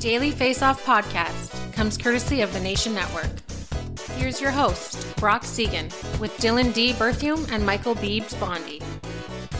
Daily Face Off podcast comes courtesy of the Nation Network. Here's your host, Brock Seguin, with Dylan D. Berthium and Michael Beebs Bondy.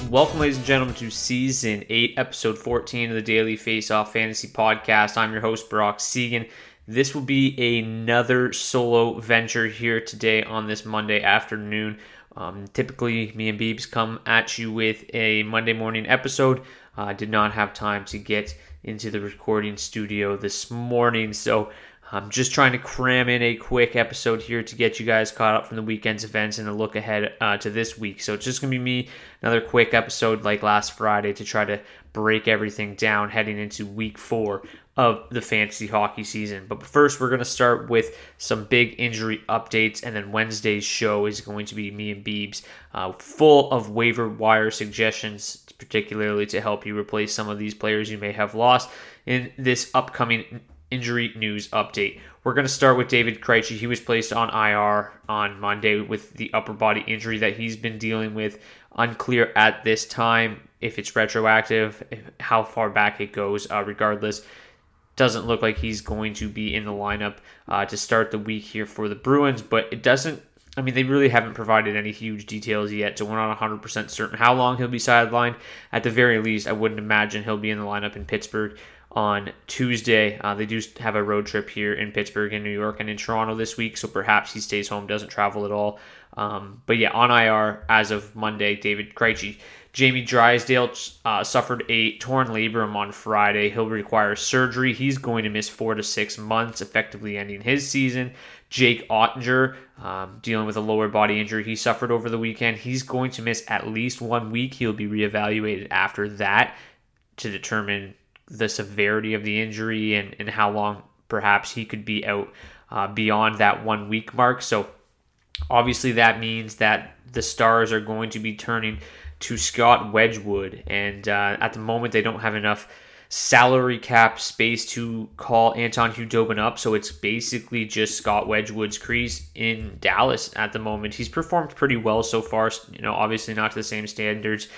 Welcome, ladies and gentlemen, to season 8, episode 14 of the Daily Face Off Fantasy Podcast. I'm your host, Brock Seguin. This will be another solo venture here today on this Monday afternoon. Um, typically, me and Beebs come at you with a Monday morning episode. I uh, did not have time to get into the recording studio this morning, so I'm just trying to cram in a quick episode here to get you guys caught up from the weekend's events and a look ahead uh, to this week. So it's just going to be me, another quick episode like last Friday to try to break everything down heading into week four of the fantasy hockey season. But first, we're going to start with some big injury updates, and then Wednesday's show is going to be me and Beebs, uh, full of waiver wire suggestions, particularly to help you replace some of these players you may have lost in this upcoming injury news update. We're going to start with David Krejci. He was placed on IR on Monday with the upper body injury that he's been dealing with. Unclear at this time if it's retroactive, how far back it goes. Uh, regardless, doesn't look like he's going to be in the lineup uh, to start the week here for the Bruins, but it doesn't. I mean, they really haven't provided any huge details yet, so we're not 100% certain how long he'll be sidelined. At the very least, I wouldn't imagine he'll be in the lineup in Pittsburgh on Tuesday. Uh, they do have a road trip here in Pittsburgh, in New York, and in Toronto this week, so perhaps he stays home, doesn't travel at all. Um, but yeah, on IR as of Monday, David Krejci. Jamie Drysdale uh, suffered a torn labrum on Friday. He'll require surgery. He's going to miss four to six months, effectively ending his season. Jake Oettinger, um, dealing with a lower body injury he suffered over the weekend. He's going to miss at least one week. He'll be reevaluated after that to determine the severity of the injury and, and how long perhaps he could be out uh, beyond that one week mark. So, obviously, that means that the Stars are going to be turning to Scott Wedgwood. And uh, at the moment, they don't have enough salary cap space to call Anton Khudobin up. So it's basically just Scott Wedgwood's crease in Dallas at the moment. He's performed pretty well so far. You know, obviously not to the same standards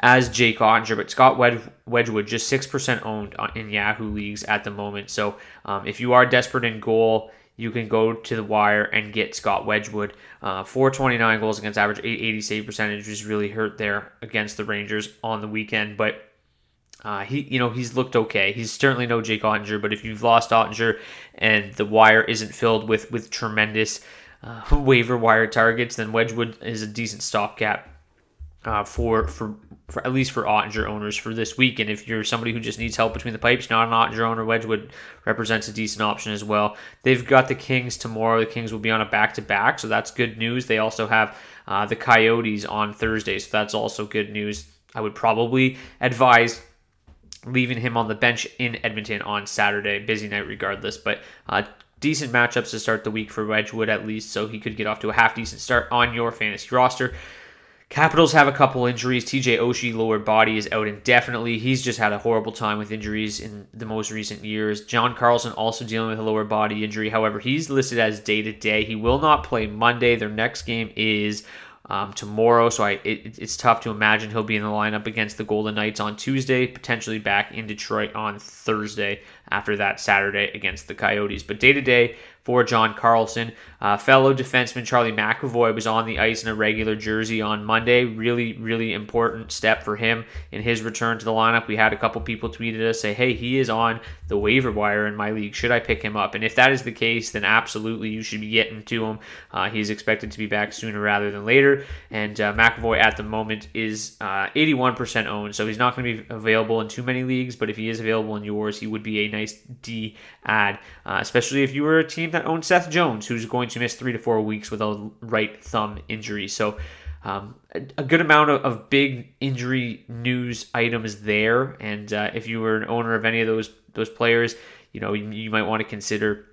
as Jake Oettinger, but Scott Wedgwood just 6% owned in Yahoo leagues at the moment. So um, if you are desperate in goal, you can go to the wire and get Scott Wedgwood. Uh, 429 goals against average, 880 save percentage was really hurt there against the Rangers on the weekend. But uh, he, you know, he's looked okay. He's certainly no Jake Oettinger, but if you've lost Oettinger and the wire isn't filled with with tremendous uh, waiver wire targets, then Wedgwood is a decent stopgap uh, for for for at least for Oettinger owners for this week. And if you're somebody who just needs help between the pipes, not an Oettinger owner, Wedgwood represents a decent option as well. They've got the Kings tomorrow. The Kings will be on a back to back, so that's good news. They also have uh, the Coyotes on Thursday, so that's also good news. I would probably advise leaving him on the bench in Edmonton on Saturday. Busy night regardless, but uh, decent matchups to start the week for Wedgwood at least, so he could get off to a half decent start on your fantasy roster. Capitals have a couple injuries. TJ Oshie, lower body, is out indefinitely. He's just had a horrible time with injuries in the most recent years. John Carlson also dealing with a lower body injury. However, he's listed as day to day. He will not play Monday. Their next game is um, tomorrow, so I it, it's tough to imagine he'll be in the lineup against the Golden Knights on Tuesday, potentially back in Detroit on Thursday after that Saturday against the Coyotes. But day to day for John Carlson. Uh, fellow defenseman Charlie McAvoy was on the ice in a regular jersey on Monday. Really, really important step for him in his return to the lineup. We had a couple people tweeted us say, "Hey, he is on the waiver wire in my league. Should I pick him up?" And if that is the case, then absolutely you should be getting to him. Uh, he's expected to be back sooner rather than later. And uh, McAvoy at the moment is 81% uh, owned, so he's not going to be available in too many leagues. But if he is available in yours, he would be a nice D add, uh, especially if you were a team that owned Seth Jones, who's going to miss three to four weeks with a right thumb injury. So, um, a, a, good amount of, of, big injury news items there. And uh, if you were an owner of any of those those players, you know you, you might want to consider.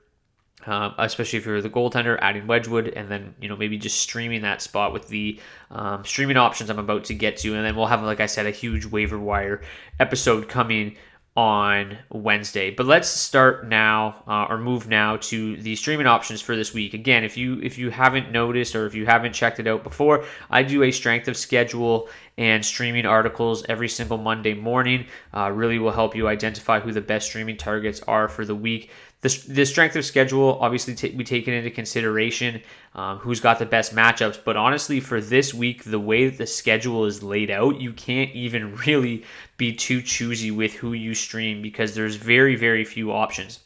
Um, especially if you're the goaltender, adding Wedgwood, and then you know maybe just streaming that spot with the um, streaming options I'm about to get to, and then we'll have, like I said, a huge waiver wire episode coming on Wednesday. But let's start now uh, or move now to the streaming options for this week. Again, if you if you haven't noticed or if you haven't checked it out before, I do a strength of schedule and streaming articles every single Monday morning. Uh, really will help you identify who the best streaming targets are for the week. The, the strength of schedule, obviously, t- we take it into consideration um, who's got the best matchups. But honestly, for this week, the way that the schedule is laid out, you can't even really be too choosy with who you stream because there's very, very few options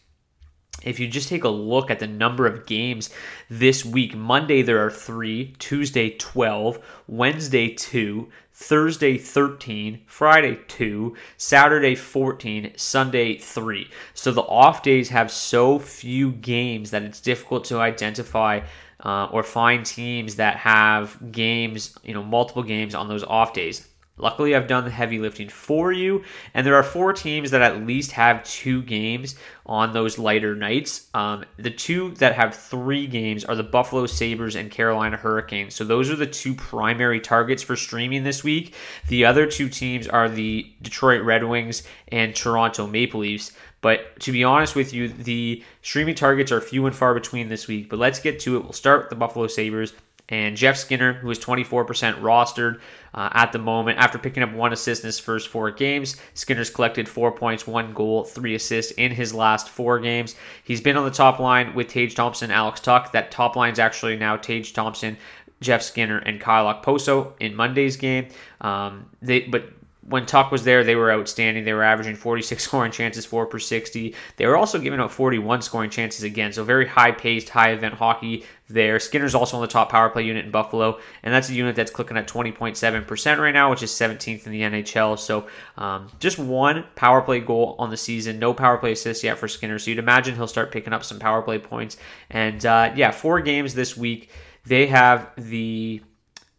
if you just take a look at the number of games this week, Monday there are three, Tuesday 12, Wednesday 2, Thursday 13, Friday 2, Saturday 14, Sunday 3. So the off days have so few games that it's difficult to identify uh, or find teams that have games, you know, multiple games on those off days. Luckily, I've done the heavy lifting for you, and there are four teams that at least have two games on those lighter nights. Um, the two that have three games are the Buffalo Sabres and Carolina Hurricanes. So, those are the two primary targets for streaming this week. The other two teams are the Detroit Red Wings and Toronto Maple Leafs. But to be honest with you, the streaming targets are few and far between this week. But let's get to it. We'll start with the Buffalo Sabres. And Jeff Skinner, who is 24% rostered uh, at the moment, after picking up one assist in his first four games, Skinner's collected four points, one goal, three assists in his last four games. He's been on the top line with Tage Thompson, Alex Tuch. That top line is actually now Tage Thompson, Jeff Skinner, and Kyle Okposo in Monday's game. Um, they, but when Tuch was there, they were outstanding. They were averaging 46 scoring chances, 4 per 60. They were also giving up 41 scoring chances again. So very high paced, high event hockey there. Skinner's also on the top power play unit in Buffalo, and that's a unit that's clicking at 20.7% right now, which is 17th in the NHL. So um, just one power play goal on the season, no power play assists yet for Skinner. So you'd imagine he'll start picking up some power play points. And uh, yeah, four games this week. They have the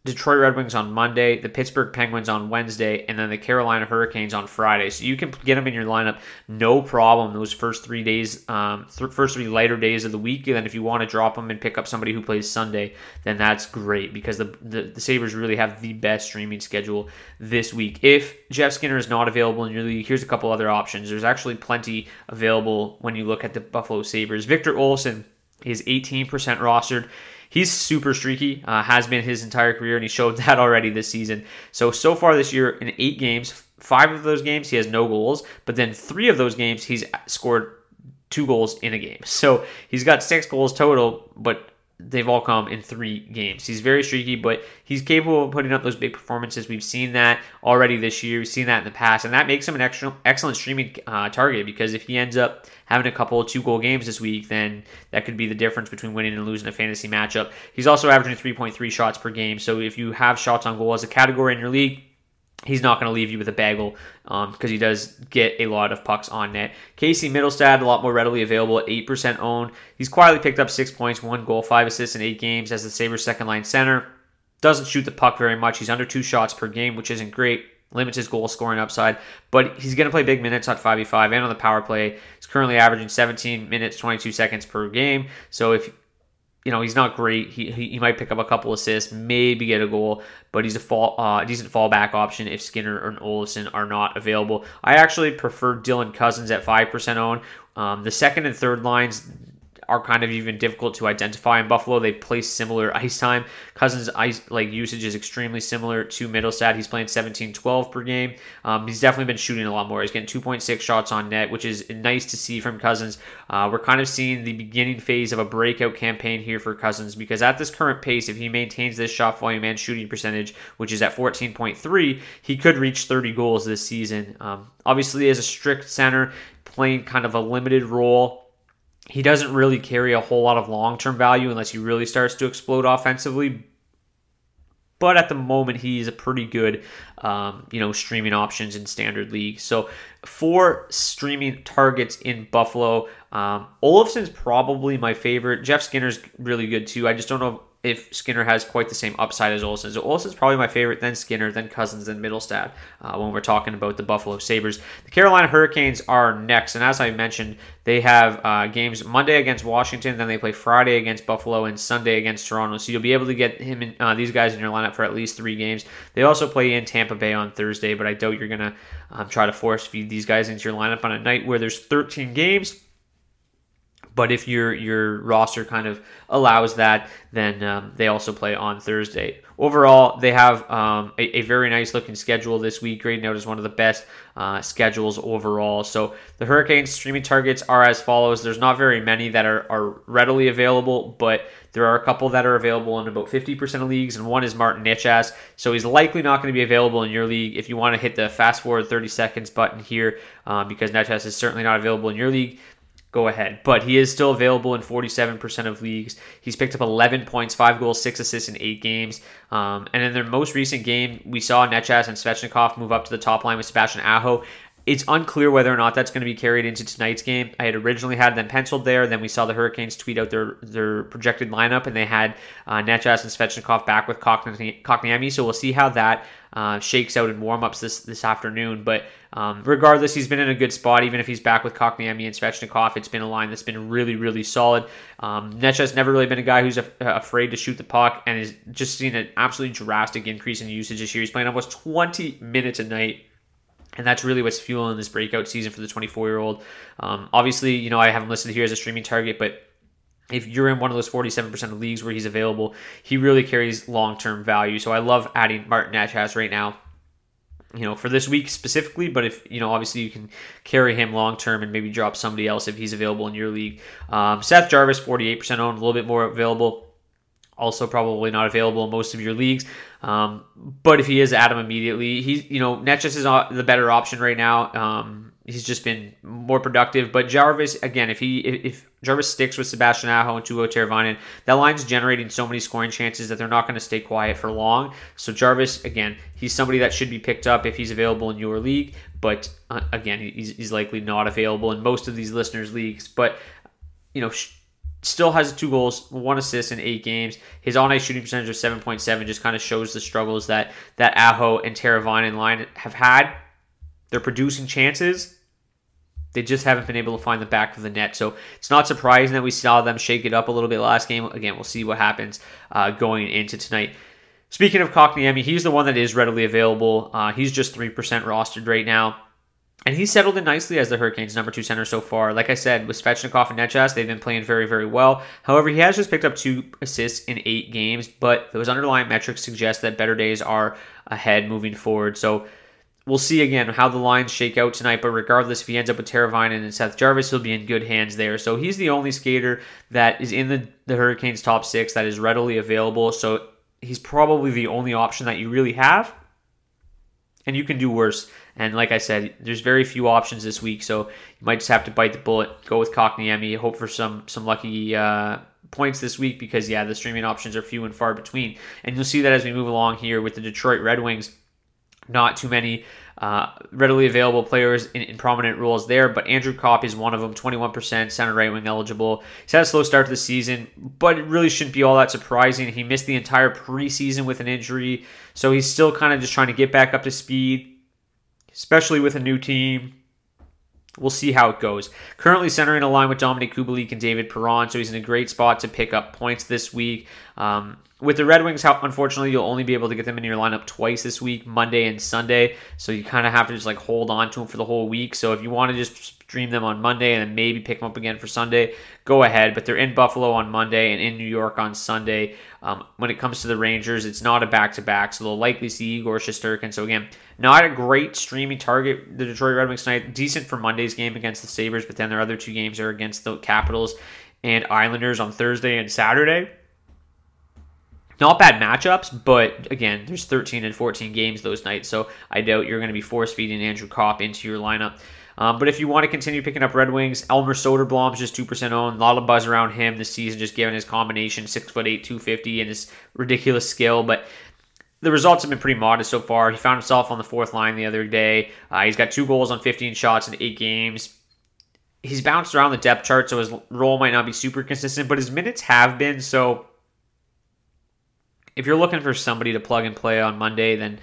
Detroit Red Wings on Monday, the Pittsburgh Penguins on Wednesday, and then the Carolina Hurricanes on Friday. So you can get them in your lineup no problem those first three days, um, th- first three lighter days of the week. And then if you want to drop them and pick up somebody who plays Sunday, then that's great because the, the, the Sabres really have the best streaming schedule this week. If Jeff Skinner is not available in your league, here's a couple other options. There's actually plenty available when you look at the Buffalo Sabres. Victor Olofsson is 18% rostered he's super streaky, uh, has been his entire career, and he showed that already this season. So, so far this year, in eight games, five of those games, he has no goals, but then three of those games, he's scored two goals in a game. So, he's got six goals total, but they've all come in three games. He's very streaky, but he's capable of putting up those big performances. We've seen that already this year. We've seen that in the past, and that makes him an extra, excellent streaming uh, target because if he ends up having a couple of two goal games this week, then that could be the difference between winning and losing a fantasy matchup. He's also averaging 3.3 shots per game. So if you have shots on goal as a category in your league, he's not going to leave you with a bagel because um, he does get a lot of pucks on net. Casey Mittelstadt, a lot more readily available at 8% owned. He's quietly picked up six points, one goal, five assists in eight games as the Sabres' second line center. Doesn't shoot the puck very much. He's under two shots per game, which isn't great. Limits his goal scoring upside, but he's going to play big minutes on 5v5 and on the power play. He's currently averaging 17 minutes, 22 seconds per game. So if you know, he's not great. He, he, he, might pick up a couple assists, maybe get a goal, but he's a fall, uh, decent fallback option if Skinner and Olofsson are not available. I actually prefer Dylan Cozens at 5% own. Um, the second and third lines, are kind of even difficult to identify in Buffalo. They play similar ice time. Cozens' ice like usage is extremely similar to Mittelstadt. He's playing 17-12 per game. Um, he's definitely been shooting a lot more. He's getting 2.6 shots on net, which is nice to see from Cozens. Uh, we're kind of seeing the beginning phase of a breakout campaign here for Cozens because at this current pace, if he maintains this shot volume and shooting percentage, which is at 14.3, he could reach 30 goals this season. Um, obviously, as a strict center, playing kind of a limited role he doesn't really carry a whole lot of long term value unless he really starts to explode offensively. But at the moment, he's a pretty good, um, you know, streaming options in standard league. So for streaming targets in Buffalo, um, Olofsson's probably my favorite. Jeff Skinner's really good too. I just don't know if Skinner has quite the same upside as Olofsson. So Olofsson's probably my favorite, then Skinner, then Cozens, then Mittelstadt uh, when we're talking about the Buffalo Sabres. The Carolina Hurricanes are next, and as I mentioned, they have uh, games Monday against Washington, then they play Friday against Buffalo, and Sunday against Toronto. So you'll be able to get him uh, these guys in your lineup for at least three games. They also play in Tampa Bay on Thursday, but I doubt you're going to um, try to force feed these guys into your lineup on a night where there's 13 games. But if your your roster kind of allows that, then um, they also play on Thursday. Overall, they have um, a, a, very nice looking schedule this week, grading out is one of the best uh, schedules overall. So the Hurricanes streaming targets are as follows. There's not very many that are, are readily available, but there are a couple that are available in about 50% of leagues, and one is Martin Necas. So he's likely not going to be available in your league. If you want to hit the fast forward 30 seconds button here, uh, because Necas is certainly not available in your league, go ahead. But he is still available in 47% of leagues. He's picked up 11 points, 5 goals, 6 assists in 8 games. Um, and in their most recent game, we saw Necas and Svechnikov move up to the top line with Sebastian Aho. It's unclear whether or not that's going to be carried into tonight's game. I had originally had them penciled there. Then we saw the Hurricanes tweet out their their projected lineup, and they had uh, Necas and Svechnikov back with Kotkaniemi. So we'll see how that uh, shakes out in warmups this this afternoon. But um, regardless, he's been in a good spot. Even if he's back with Kotkaniemi and Svechnikov, it's been a line that's been really, really solid. Um, Necas never really been a guy who's a, afraid to shoot the puck, and has just seen an absolutely drastic increase in usage this year. He's playing almost 20 minutes a night and that's really what's fueling this breakout season for the 24 year old. Um, obviously, you know, I have him listed here as a streaming target, but if you're in one of those 47% of leagues where he's available, he really carries long term value. So I love adding Martin Necas right now. You know, for this week specifically, but if you know, obviously you can carry him long term and maybe drop somebody else if he's available in your league. Um, Seth Jarvis, 48% owned, a little bit more available also probably not available in most of your leagues. Um, but if he is, add him immediately. He's, you know, Necas is the better option right now. Um, he's just been more productive. But Jarvis, again, if he if, Jarvis sticks with Sebastian Aho and Teuvo Teravainen, that line's generating so many scoring chances that they're not going to stay quiet for long. So Jarvis, again, he's somebody that should be picked up if he's available in your league. But uh, again, he's, he's likely not available in most of these listeners' leagues. But you know. Sh- still has two goals, one assist in eight games. His on ice shooting percentage of 7.7 just kind of shows the struggles that that Aho and Teravainen line have had. They're producing chances. They just haven't been able to find the back of the net. So it's not surprising that we saw them shake it up a little bit last game. Again, we'll see what happens uh, going into tonight. Speaking of Cockney, I mean, he's the one that is readily available. Uh, he's just 3% rostered right now. And he's settled in nicely as the Hurricanes' number two center so far. Like I said, with Svechnikov and Necas, they've been playing very, very well. However, he has just picked up two assists in eight games, but those underlying metrics suggest that better days are ahead moving forward. So we'll see again how the lines shake out tonight. But regardless, if he ends up with Teravainen and Seth Jarvis, he'll be in good hands there. So he's the only skater that is in the, the Hurricanes top six that is readily available. So he's probably the only option that you really have. And you can do worse. And like I said, there's very few options this week, so you might just have to bite the bullet, go with Kotkaniemi, hope for some some lucky uh, points this week because yeah, the streaming options are few and far between. And you'll see that as we move along here with the Detroit Red Wings. Not too many uh, readily available players in, in, prominent roles there, but Andrew Copp is one of them, 21% center right wing eligible. He's had a slow start to the season, but it really shouldn't be all that surprising. He missed the entire preseason with an injury, so he's still kind of just trying to get back up to speed, especially with a new team. We'll see how it goes. Currently centering a line with Dominik Kubalik and David Perron, so he's in a great spot to pick up points this week. Um, with the Red Wings, unfortunately, you'll only be able to get them in your lineup twice this week, Monday and Sunday. So you kind of have to just like hold on to them for the whole week. So if you want to just stream them on Monday and then maybe pick them up again for Sunday, go ahead. But they're in Buffalo on Monday and in New York on Sunday. Um, when it comes to the Rangers, it's not a back to back, so they'll likely see Igor Shesterkin. So again, not a great streaming target. The Detroit Red Wings tonight, decent for Monday's game against the Sabres, but then their other two games are against the Capitals and Islanders on Thursday and Saturday. Not bad matchups, but again, there's 13 and 14 games those nights, so I doubt you're going to be force feeding Andrew Copp into your lineup. Um, but if you want to continue picking up Red Wings, Elmer Soderblom's just 2% owned. A lot of buzz around him this season, just given his combination, 6'8, 250, and his ridiculous skill. But the results have been pretty modest so far. He found himself on the fourth line the other day. Uh, he's got two goals on 15 shots in eight games. He's bounced around the depth chart, so his role might not be super consistent, but his minutes have been. So if you're looking for somebody to plug and play on Monday, then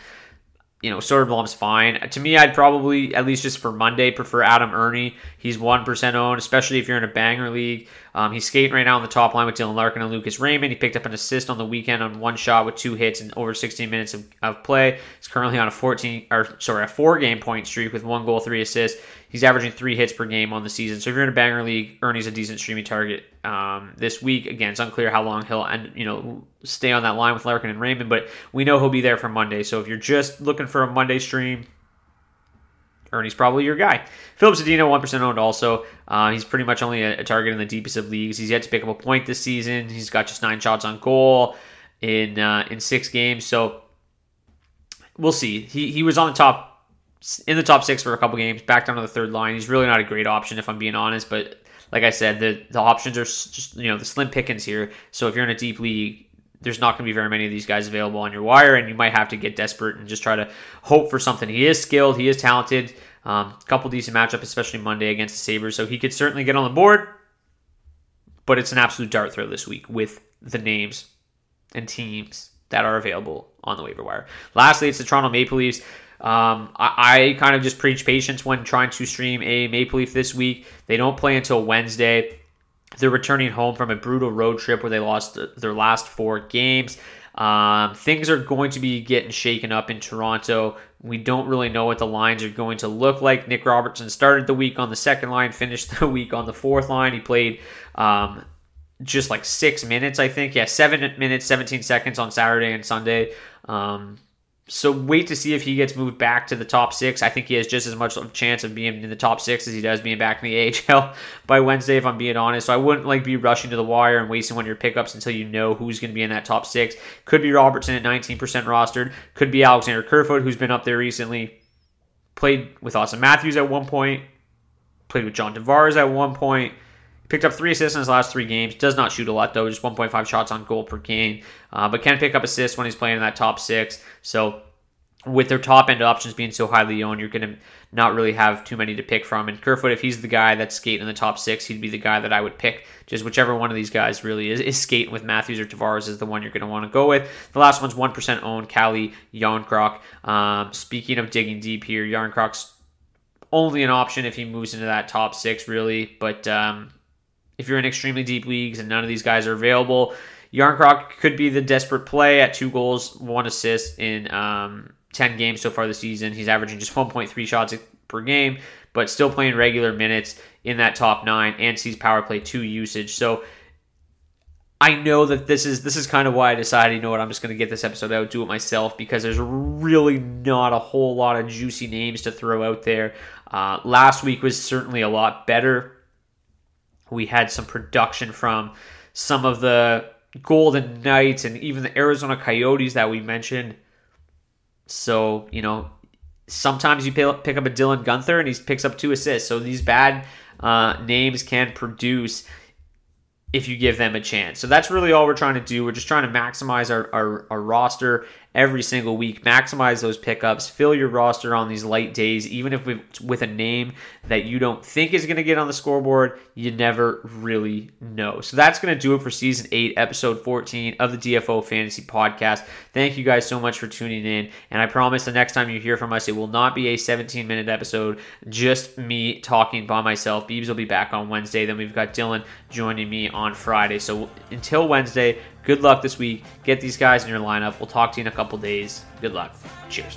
you know Soderblom's fine. To me, I'd probably at least just for Monday prefer Adam Erne. He's one percent owned, especially if you're in a banger league. Um, he's skating right now on the top line with Dylan Larkin and Lucas Raymond. He picked up an assist on the weekend on one shot with two hits and over 16 minutes of, of play. He's currently on a 14 or sorry a four game point streak with one goal, three assists. He's averaging three hits per game on the season. So if you're in a banger league, Erne's a decent streaming target um, this week. Again, it's unclear how long he'll and you know stay on that line with Larkin and Raymond, but we know he'll be there for Monday. So if you're just looking for a Monday stream, Erne's probably your guy. Filip Zadina, 1% owned also. Uh, he's pretty much only a, a, target in the deepest of leagues. He's yet to pick up a point this season. He's got just nine shots on goal in uh, in six games. So we'll see. He, he was on the top in the top six for a couple games, back down to the third line. He's really not a great option if I'm being honest. But like I said, the, the options are just, you know, the slim pickings here. So if you're in a deep league, there's not going to be very many of these guys available on your wire, and you might have to get desperate and just try to hope for something. He is skilled, he is talented. A um, couple decent matchups, especially Monday against the Sabres, so he could certainly get on the board. But it's an absolute dart throw this week with the names and teams that are available on the waiver wire. Lastly, it's the Toronto Maple Leafs. Um, I, I, kind of just preach patience when trying to stream a Maple Leaf this week. They don't play until Wednesday. They're returning home from a brutal road trip where they lost their last four games. Um, things are going to be getting shaken up in Toronto. We don't really know what the lines are going to look like. Nick Robertson started the week on the second line, finished the week on the fourth line. He played um, just like six minutes, I think. Yeah, seven minutes, 17 seconds on Saturday and Sunday. Um, so wait to see if he gets moved back to the top six. I think he has just as much chance of being in the top six as he does being back in the AHL by Wednesday, if I'm being honest. So I wouldn't like be rushing to the wire and wasting one of your pickups until you know who's going to be in that top six. Could be Robertson at 19% rostered. Could be Alexander Kerfoot, who's been up there recently. Played with Auston Matthews at one point. Played with John Tavares at one point. Picked up three assists in his last three games. Does not shoot a lot though, just 1.5 shots on goal per game. Uh, but can pick up assists when he's playing in that top six. So with their top end options being so highly owned, you're going to not really have too many to pick from. And Kerfoot, if he's the guy that's skating in the top six, he'd be the guy that I would pick. Just whichever one of these guys really is, is skating with Matthews or Tavares is the one you're going to want to go with. The last one's 1% owned, Calle Jarnkrok. Um, speaking of digging deep here, Jarnkrok's only an option if he moves into that top six, really. But um, if you're in extremely deep leagues and none of these guys are available, Jarnkrok could be the desperate play at two goals, one assist in um, 10 games so far this season. He's averaging just 1.3 shots per game, but still playing regular minutes in that top nine and sees power play two usage. So I know that this is this is kind of why I decided, you know what, I'm just going to get this episode out, do it myself because there's really not a whole lot of juicy names to throw out there. Uh, last week was certainly a lot better. We had some production from some of the Golden Knights and even the Arizona Coyotes that we mentioned. So, you know, sometimes you pick up a Dylan Guenther and he picks up two assists. So these bad uh, names can produce if you give them a chance. So that's really all we're trying to do. We're just trying to maximize our, our, our, roster every single week, maximize those pickups, fill your roster on these light days, even if with a name that you don't think is going to get on the scoreboard, you never really know. So that's going to do it for season 8, episode 14 of the DFO Fantasy Podcast. Thank you guys so much for tuning in. And I promise the next time you hear from us, it will not be a 17 minute episode, just me talking by myself. Beebs will be back on Wednesday. Then we've got Dylan joining me on Friday. So until Wednesday, good luck this week. Get these guys in your lineup. We'll talk to you in a couple days. Good luck. Cheers.